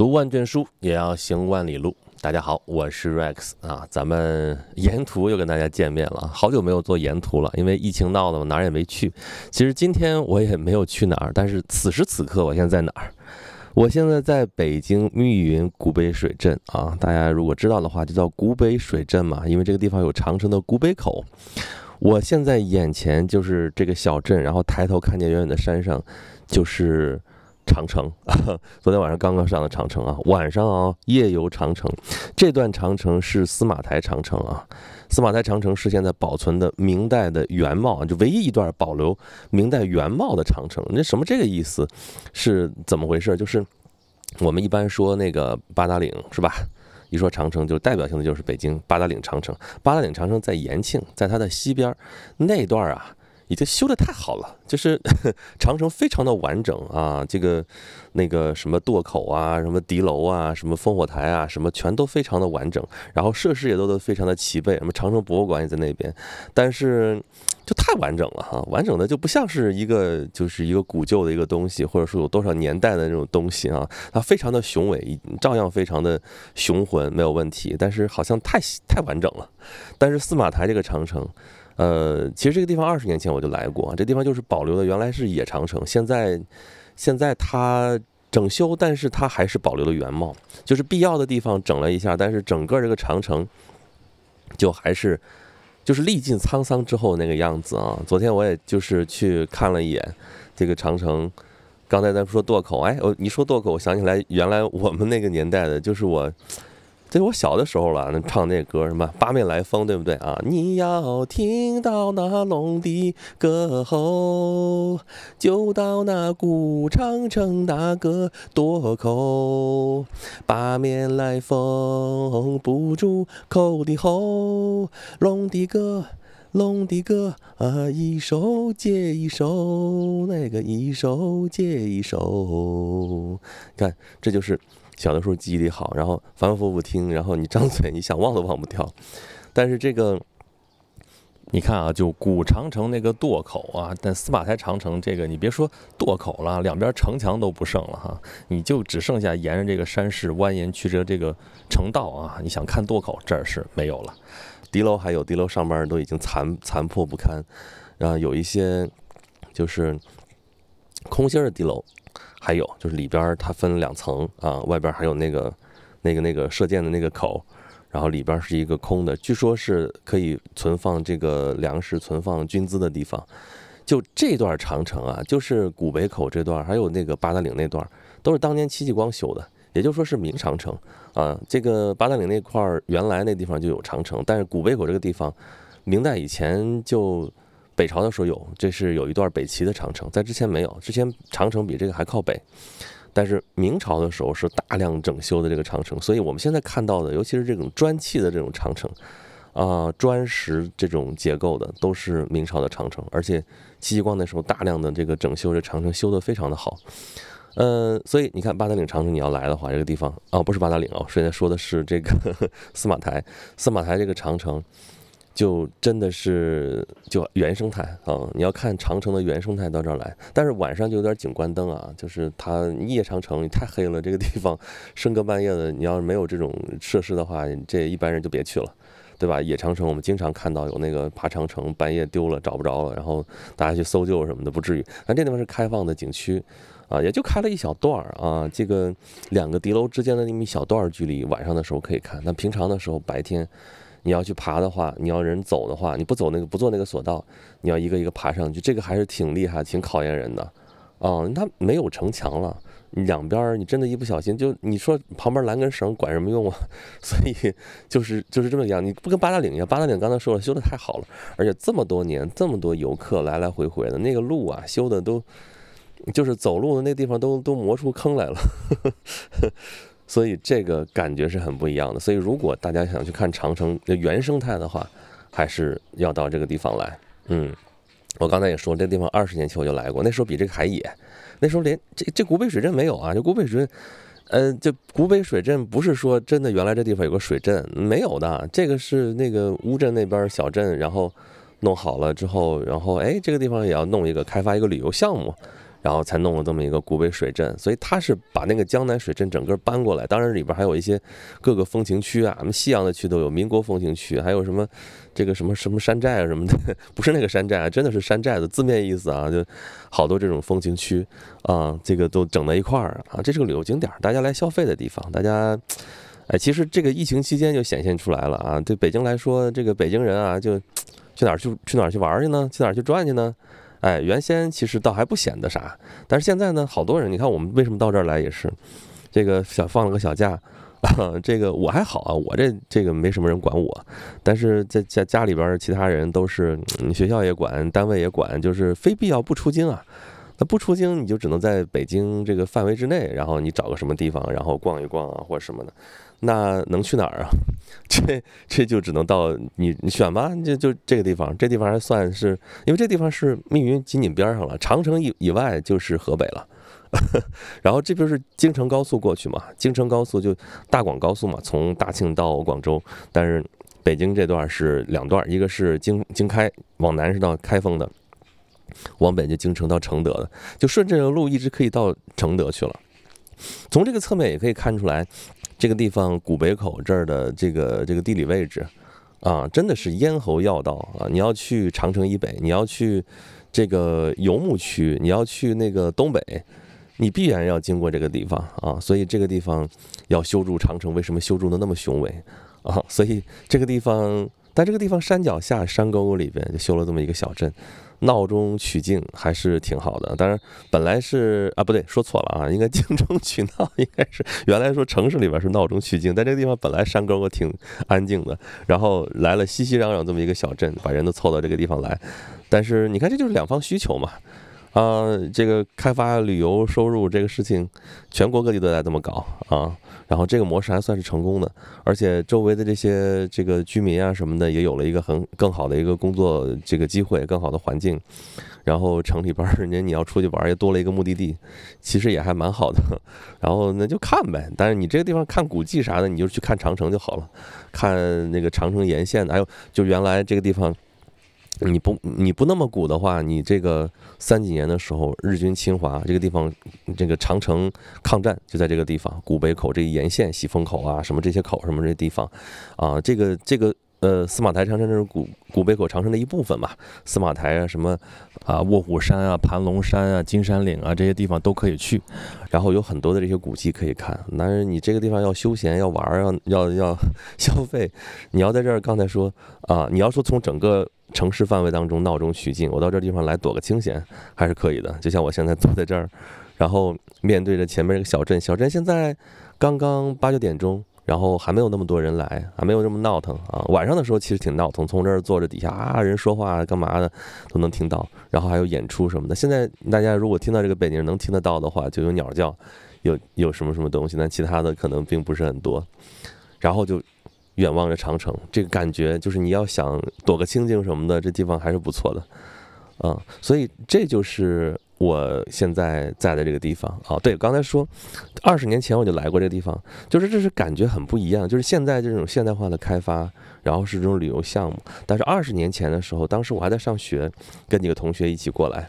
读万卷书也要行万里路。大家好，我是 Rex 啊，咱们沿途又跟大家见面了，好久没有做沿途了，因为疫情闹的，我哪儿也没去。其实今天我也没有去哪儿，但是此时此刻我现在在哪儿？我现在在北京密云古北水镇啊，大家如果知道的话，就叫古北水镇嘛，因为这个地方有长城的古北口。我现在眼前就是这个小镇，然后抬头看见远远的山上，就是。长城，昨天晚上刚刚上的长城啊，晚上啊夜游长城，这段长城是司马台长城啊，司马台长城是现在保存的明代的原貌，就唯一一段保留明代原貌的长城。那什么这个意思？是怎么回事？就是我们一般说那个八达岭是吧？一说长城，就代表性的就是北京八达岭长城。八达岭长城在延庆，在它的西边那段啊。已经修的太好了，就是 长城非常的完整啊，这个那个什么垛口啊，什么敌楼啊，什么烽火台啊，什么全都非常的完整，然后设施也都都非常的齐备，什么长城博物馆也在那边，但是就太完整了哈，完整的就不像是一个就是一个古旧的一个东西，或者说有多少年代的那种东西啊，它非常的雄伟，照样非常的雄浑，没有问题，但是好像太太完整了，但是司马台这个长城。呃，其实这个地方二十年前我就来过，这地方就是保保留的原来是野长城，现在现在它整修，但是它还是保留了原貌，就是必要的地方整了一下，但是整个这个长城就还是就是历尽沧桑之后那个样子啊。昨天我也就是去看了一眼这个长城，刚才咱说垛口，哎，我你说垛口，我想起来原来我们那个年代的，就是我。这是我小的时候了，那唱那歌什么八面来风，对不对啊？你要听。到那龙的歌喉，就到那古长城那个垛口。八面来风不住口的吼，龙的歌，龙的歌啊，一首接一首，那个一首接一首。看，这就是。小的时候记忆力好，然后反反复复听，然后你张嘴，你想忘都忘不掉。但是这个，你看啊，就古长城那个垛口啊，但司马台长城这个，你别说垛口了，两边城墙都不剩了哈，你就只剩下沿着这个山势蜿蜒曲折这个城道啊，你想看垛口这儿是没有了。敌楼还有，敌楼上面都已经残残破不堪，然后有一些就是空心的敌楼。还有就是里边它分两层啊，外边还有那个、那个、那个射箭的那个口，然后里边是一个空的，据说是可以存放这个粮食、存放军资的地方。就这段长城啊，就是古北口这段，还有那个八达岭那段，都是当年戚继光修的，也就说是明长城啊。这个八达岭那块原来那地方就有长城，但是古北口这个地方，明代以前就。北朝的时候有，这是有一段北齐的长城，在之前没有，之前长城比这个还靠北。但是明朝的时候是大量整修的这个长城，所以我们现在看到的，尤其是这种砖砌的这种长城，啊，砖石这种结构的，都是明朝的长城。而且戚继光那时候大量的这个整修这长城修得非常的好，嗯，所以你看八达岭长城你要来的话，这个地方哦，不是八达岭哦，现在说的是这个 司马台，司马台这个长城。就真的是就原生态啊！你要看长城的原生态到这儿来，但是晚上就有点景观灯啊，就是它夜长城太黑了，这个地方深更半夜的，你要是没有这种设施的话，这一般人就别去了，对吧？野长城我们经常看到有那个爬长城半夜丢了找不着了，然后大家去搜救什么的，不至于。但这地方是开放的景区啊，也就开了一小段儿啊，这个两个敌楼之间的那么一小段距离，晚上的时候可以看，但平常的时候白天。你要去爬的话，你要人走的话，你不走那个不坐那个索道，你要一个一个爬上去，这个还是挺厉害、挺考验人的，哦，它没有城墙了，两边你真的一不小心就你说旁边拦根绳管什么用啊？所以就是就是这么样，你不跟八达岭一样，八达岭刚才说了修的太好了，而且这么多年这么多游客来来回回的那个路啊修的都，就是走路的那地方都都磨出坑来了。所以这个感觉是很不一样的。所以如果大家想去看长城的原生态的话，还是要到这个地方来。嗯，我刚才也说，这地方二十年前我就来过，那时候比这个还野。那时候连这这古北水镇没有啊，这古北水镇，呃，这古北水镇不是说真的原来这地方有个水镇没有的，这个是那个乌镇那边小镇，然后弄好了之后，然后哎，这个地方也要弄一个开发一个旅游项目。然后才弄了这么一个古北水镇，所以他是把那个江南水镇整个搬过来。当然里边还有一些各个风情区啊，什么西洋的区都有，民国风情区，还有什么这个什么什么山寨啊什么的，不是那个山寨啊，真的是山寨的字面意思啊，就好多这种风情区啊，这个都整在一块儿啊，这是个旅游景点，大家来消费的地方。大家，哎，其实这个疫情期间就显现出来了啊。对北京来说，这个北京人啊，就去哪儿去去哪儿去玩去呢？去哪儿去转去呢？哎，原先其实倒还不显得啥，但是现在呢，好多人，你看我们为什么到这儿来也是，这个小放了个小假，这个我还好啊，我这这个没什么人管我，但是在家家里边其他人都是，学校也管，单位也管，就是非必要不出京啊。那不出京，你就只能在北京这个范围之内，然后你找个什么地方，然后逛一逛啊，或者什么的。那能去哪儿啊？这这就只能到你你选吧，就就这个地方，这地方还算是，因为这地方是密云紧紧边上了，长城以以外就是河北了。然后这不是京承高速过去嘛？京承高速就大广高速嘛，从大庆到广州。但是北京这段是两段，一个是京京开往南是到开封的，往北就京城到承德的，就顺这个路一直可以到承德去了。从这个侧面也可以看出来。这个地方古北口这儿的这个这个地理位置，啊，真的是咽喉要道啊！你要去长城以北，你要去这个游牧区，你要去那个东北，你必然要经过这个地方啊！所以这个地方要修筑长城，为什么修筑的那么雄伟啊？所以这个地方，在这个地方山脚下山沟沟里边就修了这么一个小镇。闹中取静还是挺好的，当然本来是啊不对，说错了啊，应该静中取闹，应该是原来说城市里边是闹中取静，在这个地方本来山沟沟挺安静的，然后来了熙熙攘攘这么一个小镇，把人都凑到这个地方来，但是你看这就是两方需求嘛。啊，这个开发旅游收入这个事情，全国各地都在这么搞啊。然后这个模式还算是成功的，而且周围的这些这个居民啊什么的，也有了一个很更好的一个工作这个机会，更好的环境。然后城里边人家你要出去玩，也多了一个目的地，其实也还蛮好的。然后那就看呗。但是你这个地方看古迹啥的，你就去看长城就好了，看那个长城沿线的，还有就原来这个地方。你不你不那么古的话，你这个三几年的时候，日军侵华这个地方，这个长城抗战就在这个地方，古北口这沿线，喜峰口啊，什么这些口什么这些地方，啊，这个这个呃，司马台长城这是古古北口长城的一部分嘛，司马台啊，什么啊，卧虎山啊，盘龙山啊，金山岭啊，这些地方都可以去，然后有很多的这些古迹可以看。但是你这个地方要休闲要玩要要要 消费，你要在这儿刚才说啊，你要说从整个。城市范围当中闹中取静，我到这地方来躲个清闲还是可以的。就像我现在坐在这儿，然后面对着前面这个小镇，小镇现在刚刚八九点钟，然后还没有那么多人来，还没有这么闹腾啊。晚上的时候其实挺闹腾，从这儿坐着底下啊，人说话干嘛的都能听到，然后还有演出什么的。现在大家如果听到这个背景能听得到的话，就有鸟叫，有有什么什么东西，但其他的可能并不是很多，然后就。远望着长城，这个感觉就是你要想躲个清静什么的，这地方还是不错的，嗯，所以这就是我现在在的这个地方啊。对，刚才说二十年前我就来过这个地方，就是这是感觉很不一样。就是现在这种现代化的开发，然后是这种旅游项目，但是二十年前的时候，当时我还在上学，跟几个同学一起过来，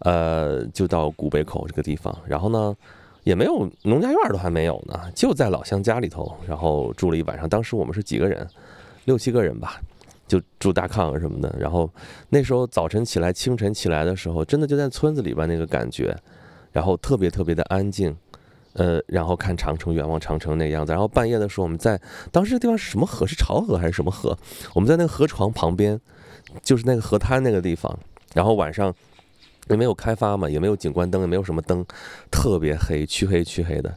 呃，就到古北口这个地方，然后呢。也没有农家院都还没有呢，就在老乡家里头，然后住了一晚上。当时我们是几个人，六七个人吧，就住大炕什么的。然后那时候早晨起来，清晨起来的时候，真的就在村子里边那个感觉，然后特别特别的安静，呃，然后看长城，远望长城那样子。然后半夜的时候，我们在当时这地方是什么河？是潮河还是什么河？我们在那个河床旁边，就是那个河滩那个地方。然后晚上。也没有开发嘛，也没有景观灯，也没有什么灯，特别黑，黢黑黢黑的。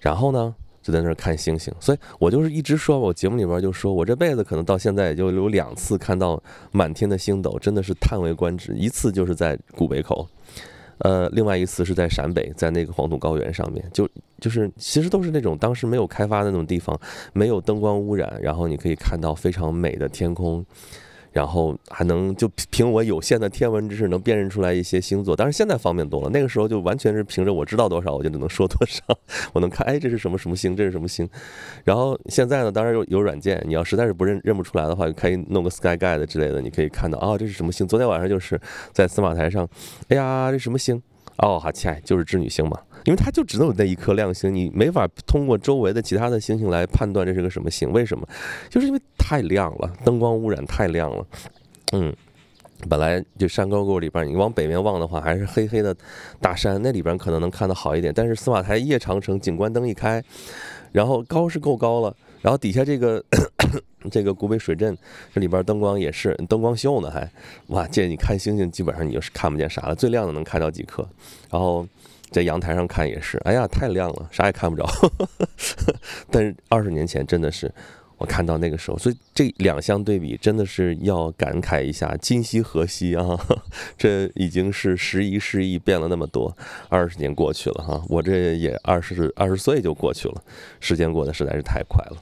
然后呢，就在那儿看星星。所以我就是一直说，我节目里边就说我这辈子可能到现在也就有两次看到满天的星斗，真的是叹为观止。一次就是在古北口，呃，另外一次是在陕北，在那个黄土高原上面，就就是其实都是那种当时没有开发的那种地方，没有灯光污染，然后你可以看到非常美的天空。然后还能就凭我有限的天文知识能辨认出来一些星座，但是现在方便多了。那个时候就完全是凭着我知道多少，我就只能说多少。我能看，哎，这是什么什么星，这是什么星。然后现在呢，当然有有软件，你要实在是不认认不出来的话，可以弄个 Sky Guide 之类的，你可以看到啊，这是什么星。昨天晚上就是在司马台上，哎呀，这什么星哦，好，亲爱，就是织女星嘛，因为它就只有那一颗亮星，你没法通过周围的其他的星星来判断这是个什么星。为什么？就是因为太亮了，灯光污染太亮了。嗯，本来就山沟沟里边，你往北面望的话，还是黑黑的大山，那里边可能能看得好一点。但是司马台夜长城，景观灯一开，然后高是够高了，然后底下这个。这个古北水镇，这里边灯光也是灯光秀呢，还哇！这你看星星，基本上你就是看不见啥了，最亮的能看到几颗。然后在阳台上看也是，哎呀，太亮了，啥也看不着。但是二十年前真的是，我看到那个时候，所以这两相对比，真的是要感慨一下，今夕何夕啊！这已经是时移世易，变了那么多，二十年过去了哈，我这也二十二十岁就过去了，时间过得实在是太快了。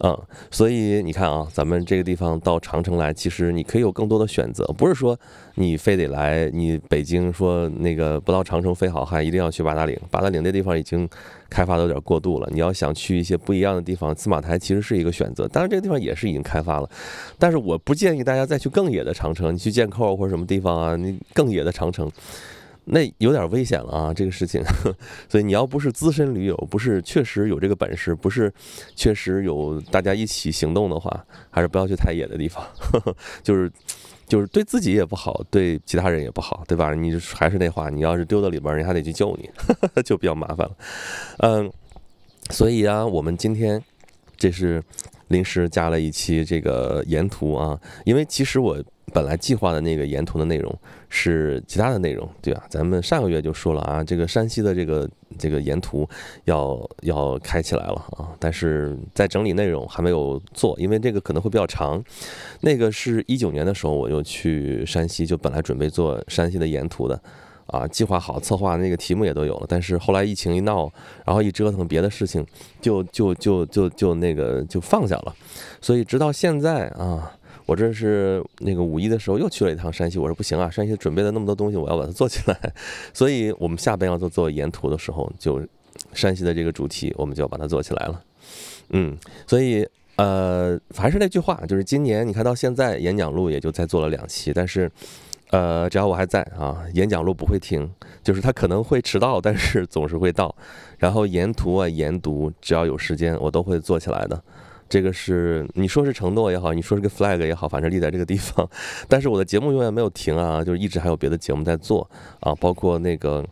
嗯，所以你看啊，咱们这个地方到长城来，其实你可以有更多的选择，不是说你非得来你北京说那个不到长城非好汉，一定要去八达岭。八达岭那地方已经开发的有点过度了，你要想去一些不一样的地方，司马台其实是一个选择。当然这个地方也是已经开发了，但是我不建议大家再去更野的长城，你去剑扣或者什么地方啊，你更野的长城。那有点危险了啊，这个事情，所以你要不是资深驴友，不是确实有这个本事，不是确实有大家一起行动的话，还是不要去太野的地方，就是就是对自己也不好，对其他人也不好，对吧？你还是那话，你要是丢到里边，人还得去救你，就比较麻烦了。嗯，所以啊，我们今天这是临时加了一期这个沿途啊，因为其实我。本来计划的那个沿途的内容是其他的内容，对吧？咱们上个月就说了啊，这个山西的这个这个沿途要要开起来了啊，但是在整理内容还没有做，因为这个可能会比较长。那个是一九年的时候我就去山西，就本来准备做山西的沿途的啊，计划好策划那个题目也都有了，但是后来疫情一闹，然后一折腾别的事情，就就就就就那个就放下了，所以直到现在啊。我这是那个五一的时候又去了一趟山西，我说不行啊，山西准备了那么多东西，我要把它做起来。所以我们下边要做做沿途的时候，就山西的这个主题，我们就要把它做起来了。嗯，所以呃，还是那句话，就是今年你看到现在演讲录也就再做了两期，但是呃，只要我还在啊，演讲录不会停，就是它可能会迟到，但是总是会到。然后沿途啊研读，只要有时间，我都会做起来的。这个是你说是承诺也好，你说是个 flag 也好，反正立在这个地方。但是我的节目永远没有停啊，就是一直还有别的节目在做啊，包括那个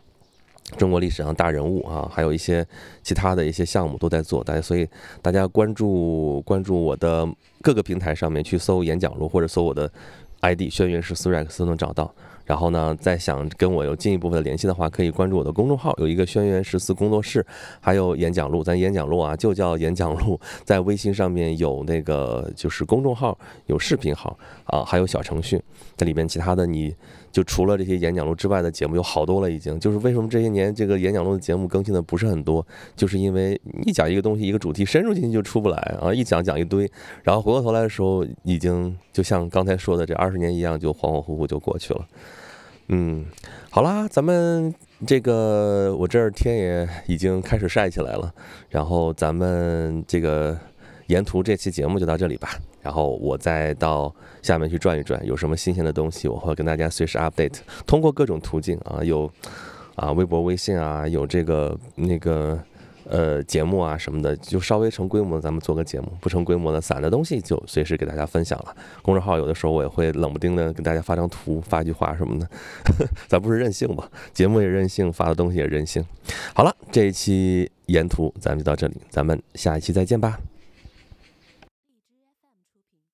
中国历史上大人物啊，还有一些其他的一些项目都在做。大家所以大家关注关注我的各个平台上面去搜演讲录或者搜我的 ID 轩辕十四 rex 都能找到。然后呢，再想跟我有进一步的联系的话，可以关注我的公众号，有一个轩辕十四工作室，还有演讲录。咱演讲录啊，就叫演讲录，在微信上面有那个就是公众号，有视频号啊，还有小程序。在里边其他的你就除了这些演讲录之外的节目有好多了，已经就是为什么这些年这个演讲录的节目更新的不是很多，就是因为一讲一个东西一个主题深入进去就出不来啊，一讲讲一堆，然后回过头来的时候，已经就像刚才说的这二十年一样，就恍恍惚惚就过去了。嗯，好啦，咱们这个我这儿天也已经开始晒起来了，然后咱们这个沿途这期节目就到这里吧，然后我再到下面去转一转，有什么新鲜的东西我会跟大家随时 update，通过各种途径啊，有啊微博、微信啊，有这个那个。呃，节目啊什么的，就稍微成规模，咱们做个节目；不成规模的散的东西，就随时给大家分享了。公众号有的时候我也会冷不丁的给大家发张图，发句话什么的。咱不是任性吧？节目也任性，发的东西也任性。好了，这一期沿途咱们就到这里，咱们下一期再见吧。